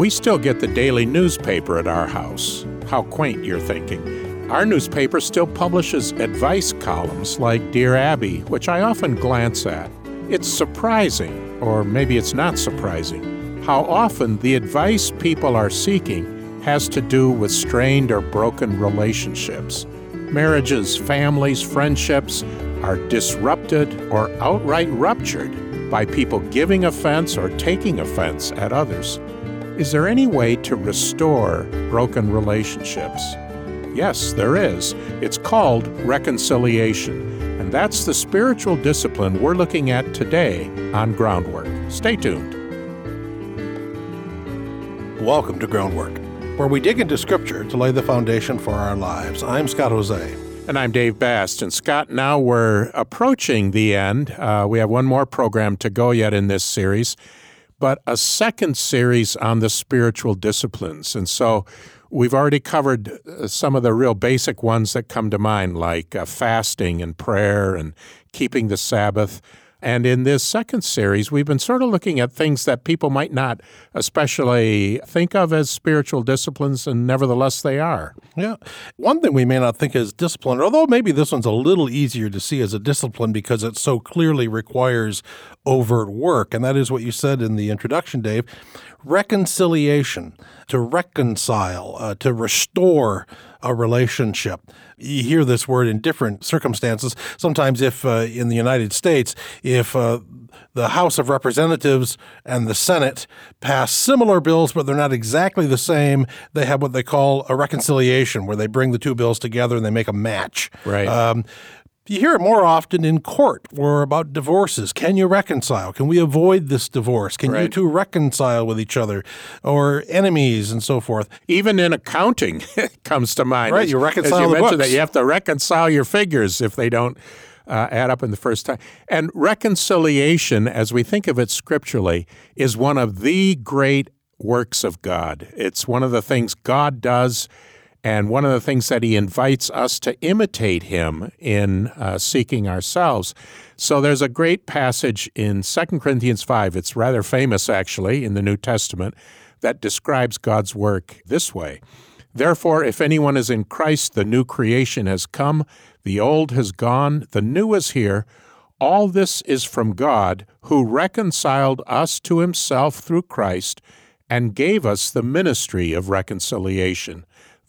We still get the daily newspaper at our house. How quaint, you're thinking. Our newspaper still publishes advice columns like Dear Abby, which I often glance at. It's surprising, or maybe it's not surprising, how often the advice people are seeking has to do with strained or broken relationships. Marriages, families, friendships are disrupted or outright ruptured by people giving offense or taking offense at others. Is there any way to restore broken relationships? Yes, there is. It's called reconciliation. And that's the spiritual discipline we're looking at today on Groundwork. Stay tuned. Welcome to Groundwork, where we dig into Scripture to lay the foundation for our lives. I'm Scott Hoezee. And I'm Dave Bast. And Scott, now we're approaching the end. Uh, we have one more program to go yet in this series, but a second series on the spiritual disciplines. And so we've already covered uh, some of the real basic ones that come to mind, like uh, fasting and prayer and keeping the Sabbath. And in this second series, we've been sort of looking at things that people might not especially think of as spiritual disciplines, and nevertheless they are. Yeah. One thing we may not think is discipline, although maybe this one's a little easier to see as a discipline because it so clearly requires overt work. And that is what you said in the introduction, Dave reconciliation, to reconcile, uh, to restore a relationship. You hear this word in different circumstances. Sometimes, if uh, in the United States, if uh, the House of Representatives and the Senate pass similar bills, but they're not exactly the same, they have what they call a reconciliation, where they bring the two bills together and they make a match. Right. Um, you hear it more often in court or about divorces. Can you reconcile? Can we avoid this divorce? Can right. you two reconcile with each other or enemies and so forth? Even in accounting it comes to mind. Right, you reconcile as you mentioned books. that you have to reconcile your figures if they don't uh, add up in the first time. And reconciliation, as we think of it scripturally, is one of the great works of God. It's one of the things God does and one of the things that he invites us to imitate him in uh, seeking ourselves. So there's a great passage in 2 Corinthians 5. It's rather famous, actually, in the New Testament, that describes God's work this way. Therefore, if anyone is in Christ, the new creation has come, the old has gone, the new is here. All this is from God, who reconciled us to himself through Christ and gave us the ministry of reconciliation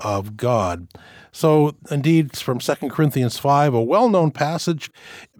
of God. So, indeed, from 2 Corinthians 5, a well known passage.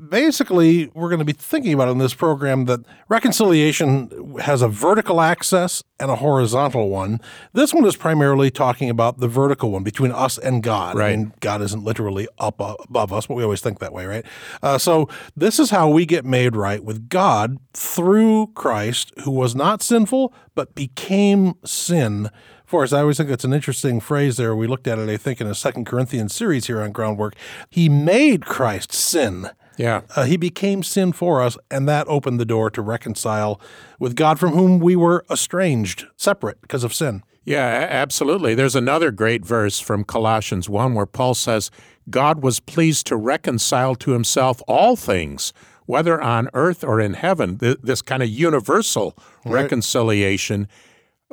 Basically, we're going to be thinking about in this program that reconciliation has a vertical axis and a horizontal one. This one is primarily talking about the vertical one between us and God. Right. I mean, God isn't literally up above us, but we always think that way, right? Uh, so, this is how we get made right with God through Christ, who was not sinful, but became sin for us. I always think that's an interesting phrase there. We looked at it, I think, in a Second Corinthians series here on Groundwork. He made Christ sin. Yeah. Uh, he became sin for us, and that opened the door to reconcile with God from whom we were estranged, separate because of sin. Yeah, absolutely. There's another great verse from Colossians 1 where Paul says, God was pleased to reconcile to himself all things, whether on earth or in heaven, this kind of universal right. reconciliation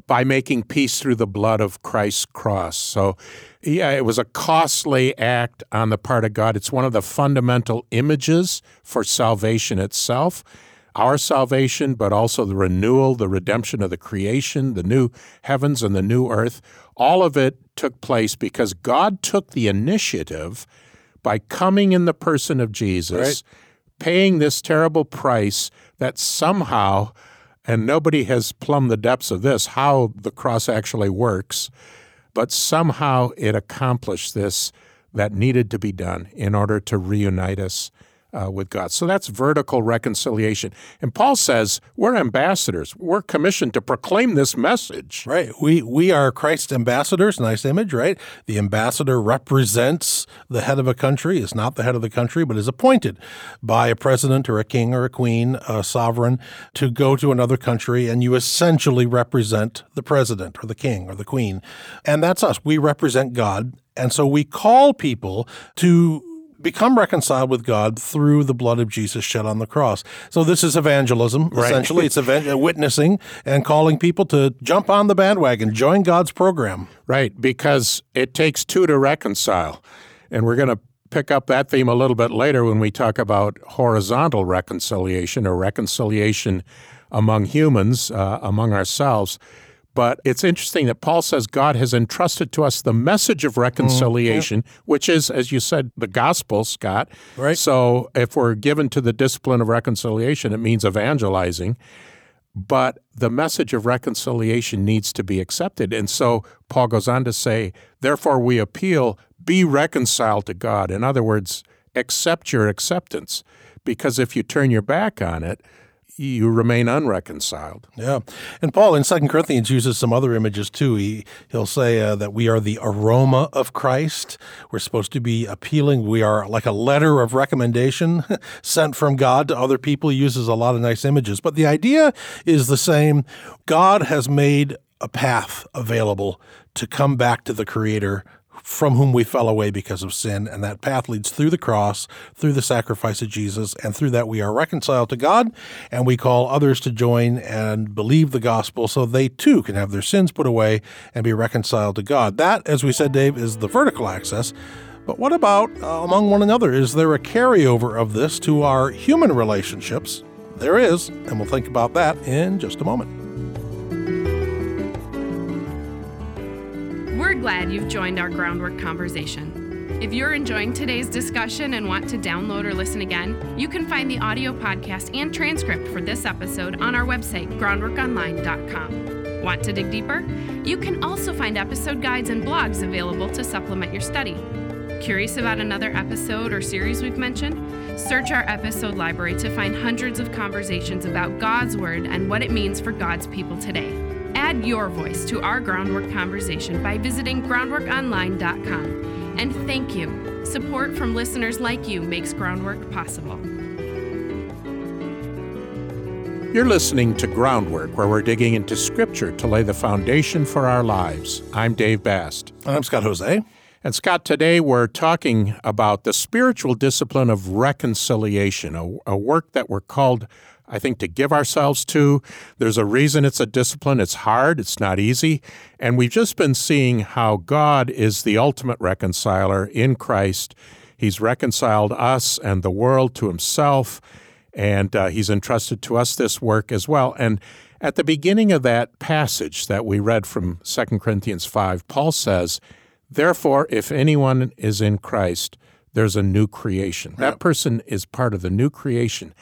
by making peace through the blood of Christ's cross. So, yeah, it was a costly act on the part of God. It's one of the fundamental images for salvation itself our salvation, but also the renewal, the redemption of the creation, the new heavens and the new earth. All of it took place because God took the initiative by coming in the person of Jesus, right. paying this terrible price that somehow and nobody has plumbed the depths of this, how the cross actually works. But somehow it accomplished this that needed to be done in order to reunite us uh, with God. So that's vertical reconciliation. And Paul says we're ambassadors. We're commissioned to proclaim this message. Right. We we are Christ's ambassadors. Nice image, right? The ambassador represents the head of a country. Is not the head of the country, but is appointed by a president or a king or a queen, a sovereign, to go to another country, and you essentially represent the president or the king or the queen, and that's us. We represent God, and so we call people to become reconciled with God through the blood of Jesus shed on the cross. So this is evangelism. Right. Essentially, it's event- uh, witnessing and calling people to jump on the bandwagon, join God's program. Right, because it takes two to reconcile. And we're going to pick up that theme a little bit later when we talk about horizontal reconciliation or reconciliation among humans, uh, among ourselves. But it's interesting that Paul says God has entrusted to us the message of reconciliation, mm, yeah. which is, as you said, the gospel, Scott. Right. So if we're given to the discipline of reconciliation, it means evangelizing. But the message of reconciliation needs to be accepted. And so Paul goes on to say, therefore we appeal, be reconciled to God. In other words, accept your acceptance. Because if you turn your back on it, you remain unreconciled. Yeah. And Paul in Second Corinthians uses some other images too. He, he'll say uh, that we are the aroma of Christ. We're supposed to be appealing. We are like a letter of recommendation sent from God to other people. He uses a lot of nice images. But the idea is the same. God has made a path available to come back to the Creator from whom we fell away because of sin. And that path leads through the cross, through the sacrifice of Jesus, and through that we are reconciled to God. And we call others to join and believe the gospel so they too can have their sins put away and be reconciled to God. That, as we said, Dave, is the vertical axis. But what about uh, among one another? Is there a carryover of this to our human relationships? There is, and we'll think about that in just a moment. Glad you've joined our groundwork conversation. If you're enjoying today's discussion and want to download or listen again, you can find the audio podcast and transcript for this episode on our website, groundworkonline.com. Want to dig deeper? You can also find episode guides and blogs available to supplement your study. Curious about another episode or series we've mentioned? Search our episode library to find hundreds of conversations about God's Word and what it means for God's people today. Add your voice to our groundwork conversation by visiting groundworkonline.com. And thank you. Support from listeners like you makes groundwork possible. You're listening to Groundwork, where we're digging into Scripture to lay the foundation for our lives. I'm Dave Bast. And I'm Scott Hoezee. And Scott, today we're talking about the spiritual discipline of reconciliation, a, a work that we're called I think, to give ourselves to. There's a reason it's a discipline. It's hard, it's not easy. And we've just been seeing how God is the ultimate reconciler in Christ. He's reconciled us and the world to himself, and uh, he's entrusted to us this work as well. And at the beginning of that passage that we read from 2 Corinthians 5, Paul says, Therefore, if anyone is in Christ, there's a new creation. That person is part of the new creation.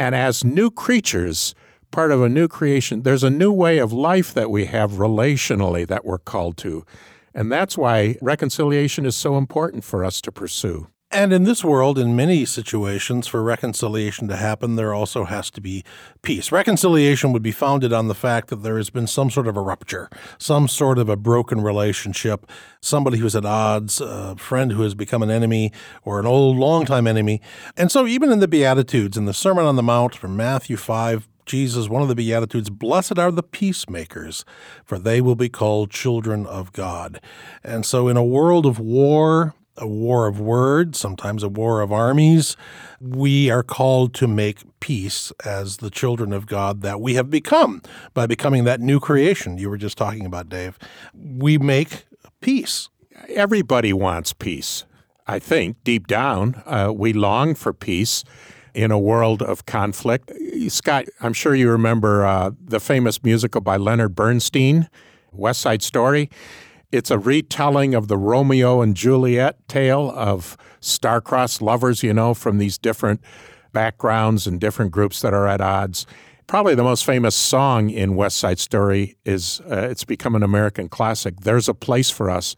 And as new creatures, part of a new creation, there's a new way of life that we have relationally that we're called to. And that's why reconciliation is so important for us to pursue. And in this world, in many situations, for reconciliation to happen, there also has to be peace. Reconciliation would be founded on the fact that there has been some sort of a rupture, some sort of a broken relationship, somebody who's at odds, a friend who has become an enemy, or an old, longtime enemy. And so, even in the Beatitudes, in the Sermon on the Mount from Matthew 5, Jesus, one of the Beatitudes, blessed are the peacemakers, for they will be called children of God. And so, in a world of war, a war of words, sometimes a war of armies. We are called to make peace as the children of God that we have become by becoming that new creation you were just talking about, Dave. We make peace. Everybody wants peace. I think deep down, uh, we long for peace in a world of conflict. Scott, I'm sure you remember uh, the famous musical by Leonard Bernstein, West Side Story. It's a retelling of the Romeo and Juliet tale of star-crossed lovers, you know, from these different backgrounds and different groups that are at odds. Probably the most famous song in West Side Story is uh, it's become an American classic. There's a place for us.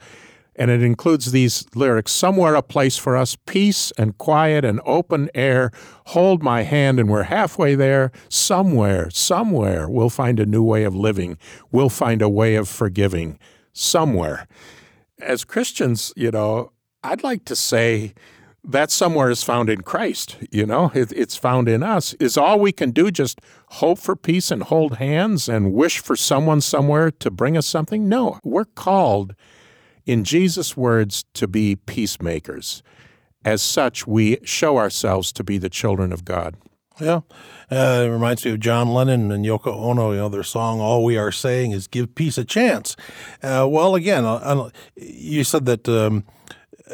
And it includes these lyrics Somewhere a place for us, peace and quiet and open air. Hold my hand and we're halfway there. Somewhere, somewhere, we'll find a new way of living. We'll find a way of forgiving. Somewhere. As Christians, you know, I'd like to say that somewhere is found in Christ, you know, it, it's found in us. Is all we can do just hope for peace and hold hands and wish for someone somewhere to bring us something? No, we're called in Jesus' words, to be peacemakers. As such, we show ourselves to be the children of God. Yeah. Uh, it reminds me of John Lennon and Yoko Ono, you know, their song, All We Are Saying is Give Peace a Chance. Uh, well, again, uh, you said that. Um,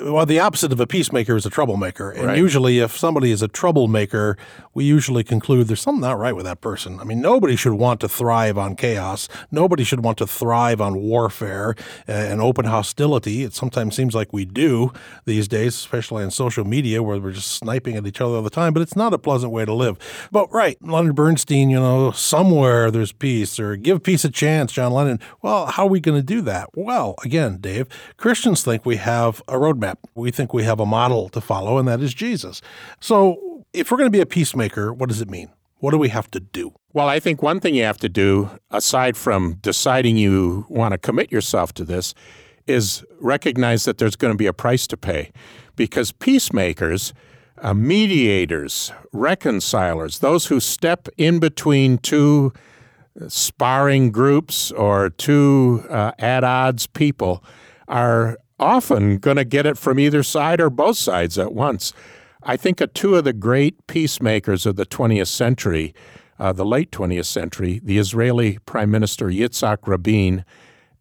well, the opposite of a peacemaker is a troublemaker. And right. usually, if somebody is a troublemaker, we usually conclude there's something not right with that person. I mean, nobody should want to thrive on chaos. Nobody should want to thrive on warfare uh, and open hostility. It sometimes seems like we do these days, especially on social media where we're just sniping at each other all the time, but it's not a pleasant way to live. But, right, Leonard Bernstein, you know, somewhere there's peace or give peace a chance, John Lennon. Well, how are we going to do that? Well, again, Dave, Christians think we have a roadmap. We think we have a model to follow, and that is Jesus. So, if we're going to be a peacemaker, what does it mean? What do we have to do? Well, I think one thing you have to do, aside from deciding you want to commit yourself to this, is recognize that there's going to be a price to pay. Because peacemakers, uh, mediators, reconcilers, those who step in between two sparring groups or two uh, at odds people, are often going to get it from either side or both sides at once. I think of two of the great peacemakers of the 20th century, uh, the late 20th century, the Israeli Prime Minister Yitzhak Rabin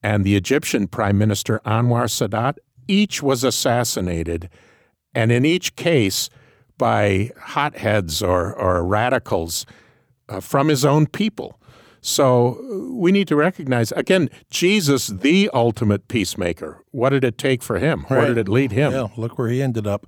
and the Egyptian Prime Minister Anwar Sadat. Each was assassinated, and in each case, by hotheads or, or radicals uh, from his own people. So uh, we need to recognize, again, Jesus, the ultimate peacemaker. What did it take for him? Right. Where did it lead him? Yeah, look where he ended up.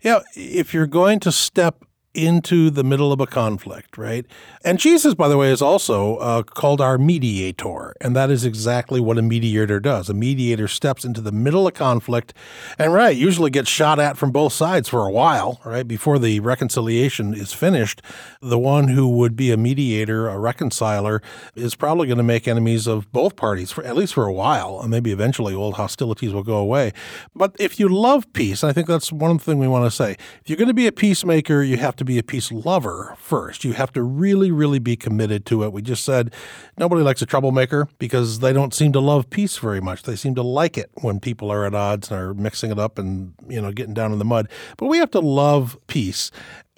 Yeah, if you're going to step into the middle of a conflict, right? And Jesus, by the way, is also uh, called our mediator. And that is exactly what a mediator does. A mediator steps into the middle of conflict and, right, usually gets shot at from both sides for a while, right? Before the reconciliation is finished. The one who would be a mediator, a reconciler, is probably going to make enemies of both parties, for at least for a while. And maybe eventually old hostilities will go away. But if you love peace, I think that's one thing we want to say. If you're going to be a peacemaker, you have to be a peace lover first. You have to really, really be committed to it. We just said nobody likes a troublemaker because they don't seem to love peace very much. They seem to like it when people are at odds and are mixing it up and, you know, getting down in the mud. But we have to love peace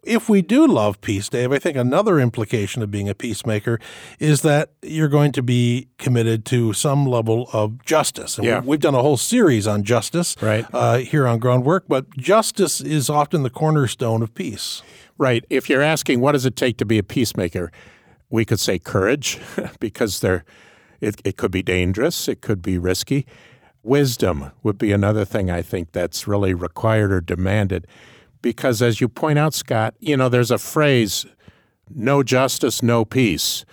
if we do love peace, Dave, I think another implication of being a peacemaker is that you're going to be committed to some level of justice. And yeah. we've done a whole series on justice right. uh, here on Groundwork, but justice is often the cornerstone of peace. Right. If you're asking what does it take to be a peacemaker, we could say courage because there it, it could be dangerous, it could be risky. Wisdom would be another thing I think that's really required or demanded because as you point out Scott, you know there's a phrase no justice, no peace.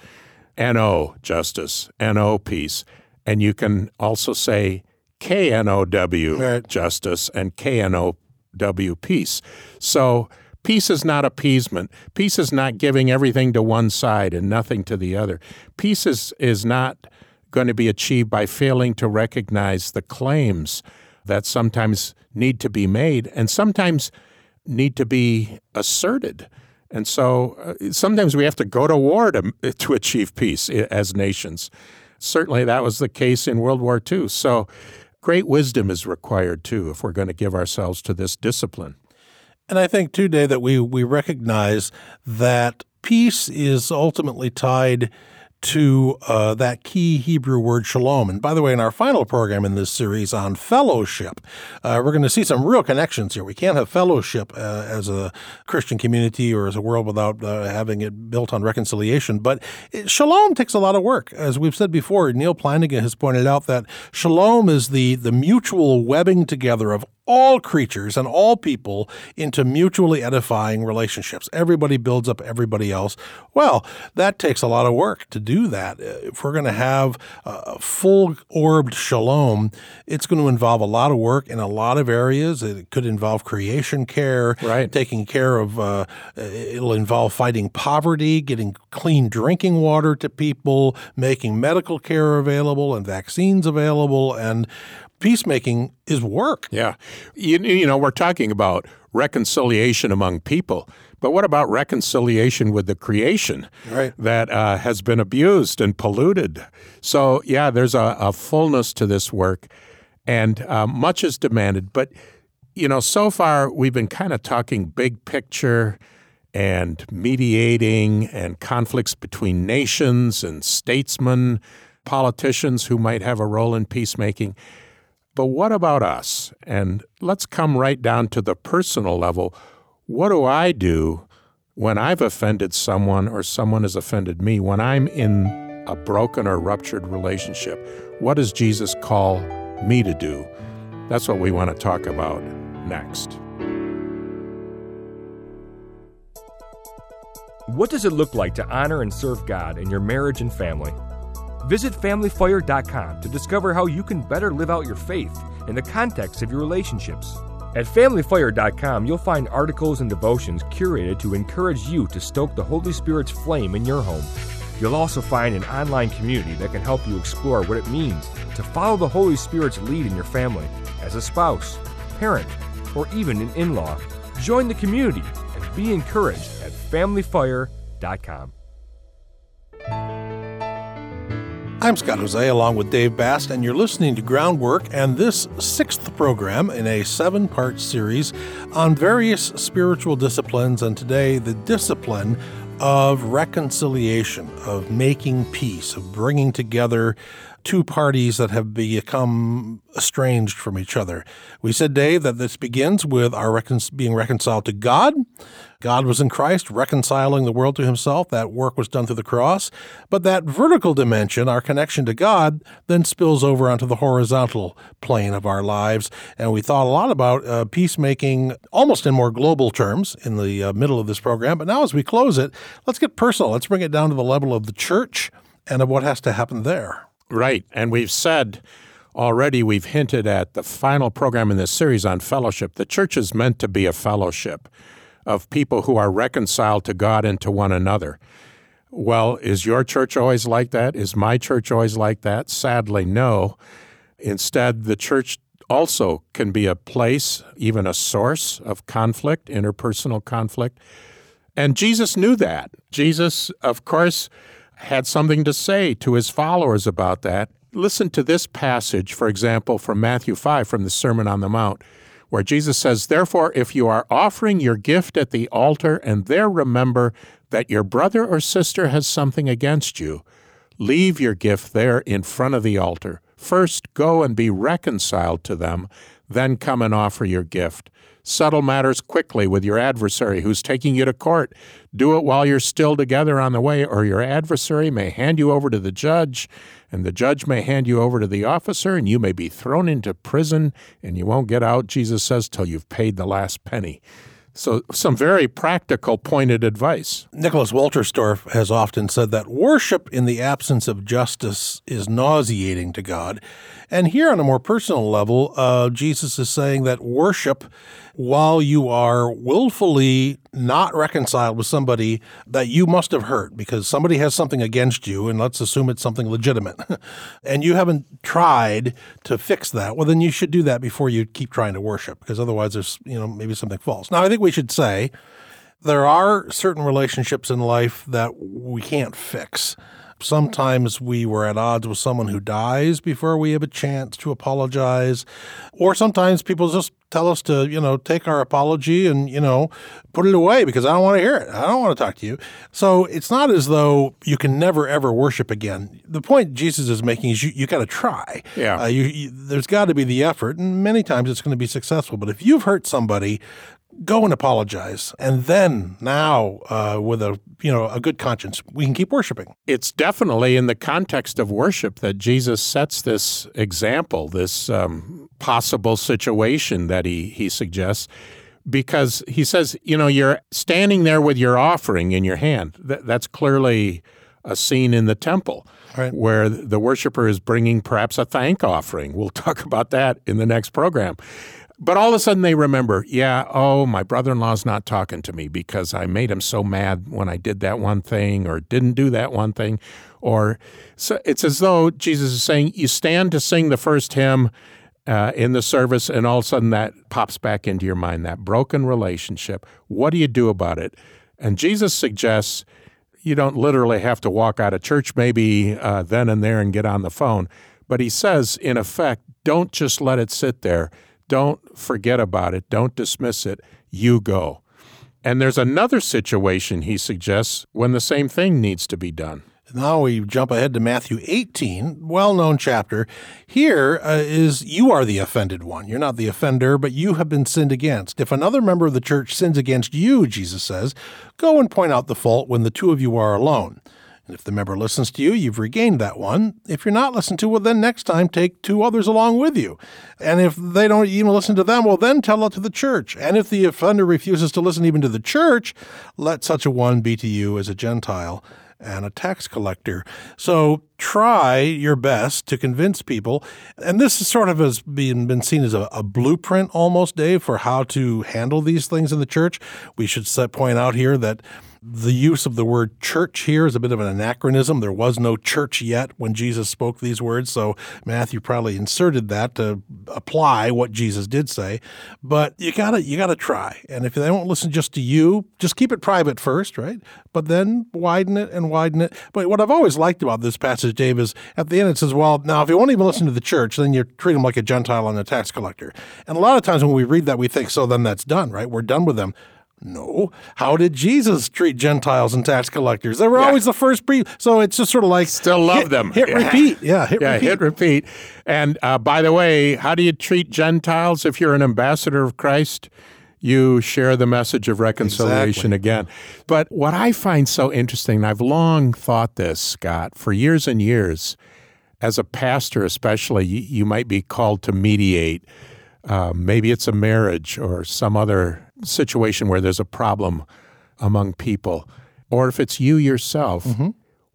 NO justice, NO peace. And you can also say KNOW right. justice and KNOW peace. So Peace is not appeasement. Peace is not giving everything to one side and nothing to the other. Peace is, is not going to be achieved by failing to recognize the claims that sometimes need to be made and sometimes need to be asserted. And so uh, sometimes we have to go to war to, to achieve peace as nations. Certainly that was the case in World War II. So great wisdom is required too if we're going to give ourselves to this discipline. And I think too, Dave, that we we recognize that peace is ultimately tied to uh, that key Hebrew word shalom. And by the way, in our final program in this series on fellowship, uh, we're going to see some real connections here. We can't have fellowship uh, as a Christian community or as a world without uh, having it built on reconciliation. But it, shalom takes a lot of work. As we've said before, Neal Plantinga has pointed out that shalom is the, the mutual webbing together of all creatures and all people into mutually edifying relationships. Everybody builds up everybody else. Well, that takes a lot of work to do that. If we're going to have a full orbed shalom, it's going to involve a lot of work in a lot of areas. It could involve creation care, right. taking care of, uh, it'll involve fighting poverty, getting clean drinking water to people, making medical care available and vaccines available. And peacemaking is work. Yeah. You, you know, we're talking about reconciliation among people. But what about reconciliation with the creation right. that uh, has been abused and polluted? So, yeah, there's a, a fullness to this work, and uh, much is demanded. But, you know, so far we've been kind of talking big picture and mediating and conflicts between nations and statesmen, politicians who might have a role in peacemaking. But what about us? And let's come right down to the personal level. What do I do when I've offended someone or someone has offended me? When I'm in a broken or ruptured relationship, what does Jesus call me to do? That's what we want to talk about next. What does it look like to honor and serve God in your marriage and family? Visit FamilyFire.com to discover how you can better live out your faith in the context of your relationships. At FamilyFire.com, you'll find articles and devotions curated to encourage you to stoke the Holy Spirit's flame in your home. You'll also find an online community that can help you explore what it means to follow the Holy Spirit's lead in your family as a spouse, parent, or even an in law. Join the community and be encouraged at FamilyFire.com. I'm Scott Hoezee along with Dave Bast, and you're listening to Groundwork and this sixth program in a seven part series on various spiritual disciplines. And today, the discipline of reconciliation, of making peace, of bringing together two parties that have become estranged from each other. We said, Dave, that this begins with our recon- being reconciled to God. God was in Christ, reconciling the world to himself. That work was done through the cross. But that vertical dimension, our connection to God, then spills over onto the horizontal plane of our lives. And we thought a lot about uh, peacemaking almost in more global terms in the uh, middle of this program. But now, as we close it, let's get personal. Let's bring it down to the level of the church and of what has to happen there. Right. And we've said already, we've hinted at the final program in this series on fellowship. The church is meant to be a fellowship of people who are reconciled to God and to one another. Well, is your church always like that? Is my church always like that? Sadly, no. Instead, the church also can be a place, even a source of conflict, interpersonal conflict. And Jesus knew that. Jesus, of course, had something to say to his followers about that. Listen to this passage, for example, from Matthew 5 from the Sermon on the Mount, where Jesus says, Therefore, if you are offering your gift at the altar and there remember that your brother or sister has something against you, leave your gift there in front of the altar. First, go and be reconciled to them, then come and offer your gift. Settle matters quickly with your adversary who's taking you to court. Do it while you're still together on the way, or your adversary may hand you over to the judge, and the judge may hand you over to the officer, and you may be thrown into prison, and you won't get out, Jesus says, till you've paid the last penny. So, some very practical, pointed advice. Nicholas Wolterstorff has often said that worship in the absence of justice is nauseating to God. And here, on a more personal level, uh, Jesus is saying that worship, while you are willfully not reconciled with somebody that you must have hurt because somebody has something against you, and let's assume it's something legitimate, and you haven't tried to fix that, well, then you should do that before you keep trying to worship because otherwise there's, you know, maybe something false. Now, I think we should say there are certain relationships in life that we can't fix. Sometimes we were at odds with someone who dies before we have a chance to apologize. Or sometimes people just tell us to, you know, take our apology and, you know, put it away because I don't want to hear it. I don't want to talk to you. So it's not as though you can never, ever worship again. The point Jesus is making is you, you got to try. Yeah. Uh, you, you, there's got to be the effort, and many times it's going to be successful. But if you've hurt somebody, go and apologize and then now uh, with a you know a good conscience we can keep worshiping it's definitely in the context of worship that jesus sets this example this um, possible situation that he, he suggests because he says, you know, you're standing there with your offering in your hand. Th- that's clearly a scene in the temple Right. where the worshiper is bringing perhaps a thank offering. We'll talk about that in the next program. But all of a sudden they remember, yeah, oh, my brother in law's not talking to me because I made him so mad when I did that one thing or didn't do that one thing. Or so it's as though Jesus is saying, you stand to sing the first hymn uh, in the service, and all of a sudden that pops back into your mind that broken relationship. What do you do about it? And Jesus suggests you don't literally have to walk out of church maybe uh, then and there and get on the phone. But he says, in effect, don't just let it sit there. Don't forget about it. Don't dismiss it. You go. And there's another situation he suggests when the same thing needs to be done. Now we jump ahead to Matthew 18, well known chapter. Here uh, is you are the offended one. You're not the offender, but you have been sinned against. If another member of the church sins against you, Jesus says, go and point out the fault when the two of you are alone. And if the member listens to you, you've regained that one. If you're not listened to, well, then next time take two others along with you. And if they don't even listen to them, well, then tell it to the church. And if the offender refuses to listen even to the church, let such a one be to you as a Gentile and a tax collector. So try your best to convince people. And this is sort of has been, been seen as a, a blueprint almost, Dave, for how to handle these things in the church. We should set, point out here that the use of the word church here is a bit of an anachronism. There was no church yet when Jesus spoke these words, so Matthew probably inserted that to apply what Jesus did say. But you gotta you gotta try. And if they won't listen just to you, just keep it private first, right? But then widen it and widen it. But what I've always liked about this passage, Dave, is at the end it says, well, now if you won't even listen to the church, then you treat them like a Gentile and a tax collector. And a lot of times when we read that, we think, so then that's done, right? We're done with them. No. How did Jesus treat Gentiles and tax collectors? They were always the first pre. So it's just sort of like Still love hit- them. Hit Yeah. repeat. Yeah. Hit yeah, repeat. hit repeat. And uh, by the way, how do you treat Gentiles if you're an ambassador of Christ? You share the message of reconciliation Exactly. again. But what I find so interesting, and I've long thought this, Scott, for years and years, as a pastor especially, you, you might be called to mediate. Uh, maybe it's a marriage or some other situation where there's a problem among people. Or if it's you yourself,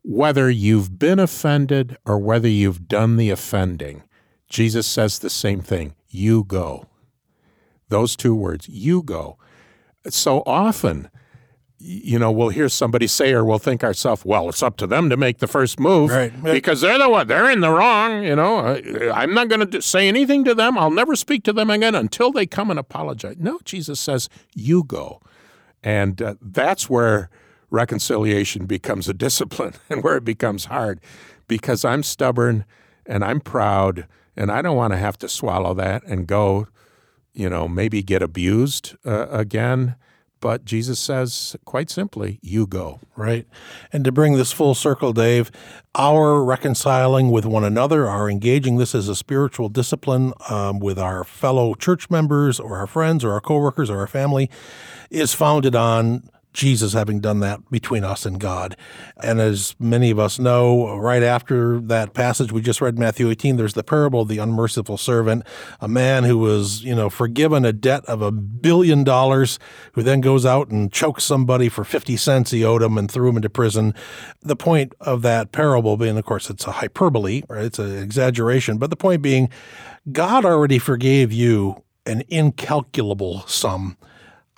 whether you've been offended or whether you've done the offending, Jesus says the same thing you go. Those two words, you go. So often, you know, we'll hear somebody say, or we'll think ourselves, well, it's up to them to make the first move Right. because they're the one, they're in the wrong. You know, I- I'm not going to say anything to them. I'll never speak to them again until they come and apologize. No, Jesus says, you go. And uh, that's where reconciliation becomes a discipline and where it becomes hard because I'm stubborn and I'm proud and I don't want to have to swallow that and go, you know, maybe get abused uh, again. But Jesus says, quite simply, you go. Right. And to bring this full circle, Dave, our reconciling with one another, our engaging this as a spiritual discipline um, with our fellow church members or our friends or our coworkers or our family is founded on Jesus having done that between us and God. And as many of us know, right after that passage we just read, Matthew 18, there's the parable of the unmerciful servant, a man who was, you know, forgiven a debt of a billion dollars, who then goes out and chokes somebody for 50 cents he owed him and threw him into prison. The point of that parable being, of course, it's a hyperbole, right? It's an exaggeration. But the point being, God already forgave you an incalculable sum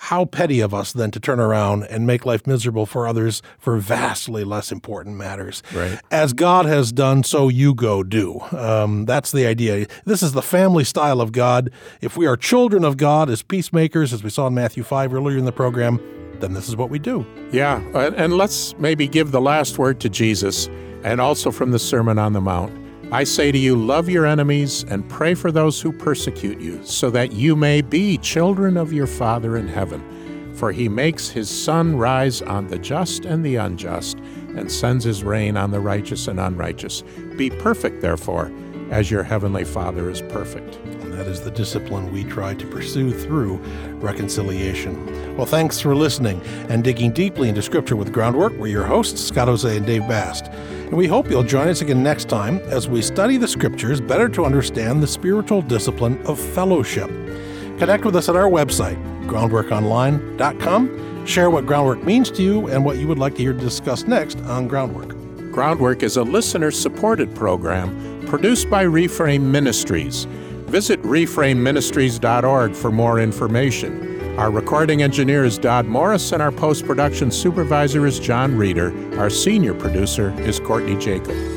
how petty of us then to turn around and make life miserable for others for vastly less important matters. Right. As God has done, so you go do. Um, that's the idea. This is the family style of God. If we are children of God as peacemakers, as we saw in Matthew 5 earlier in the program, then this is what we do. Yeah, and and let's maybe give the last word to Jesus and also from the Sermon on the Mount. I say to you, love your enemies and pray for those who persecute you, so that you may be children of your Father in heaven. For he makes his sun rise on the just and the unjust, and sends his rain on the righteous and unrighteous. Be perfect, therefore, as your heavenly Father is perfect. And that is the discipline we try to pursue through reconciliation. Well, thanks for listening and digging deeply into Scripture with Groundwork. We're your hosts, Scott Hoezee and Dave Bast. And we hope you'll join us again next time as we study the Scriptures better to understand the spiritual discipline of fellowship. Connect with us at our website, groundworkonline.com. Share what groundwork means to you and what you would like to hear discussed next on Groundwork. Groundwork is a listener supported program produced by Reframe Ministries. Visit reframeministries.org for more information. Our recording engineer is Dodd Morris, and our post production supervisor is John Reeder. Our senior producer is Courtney Jacob.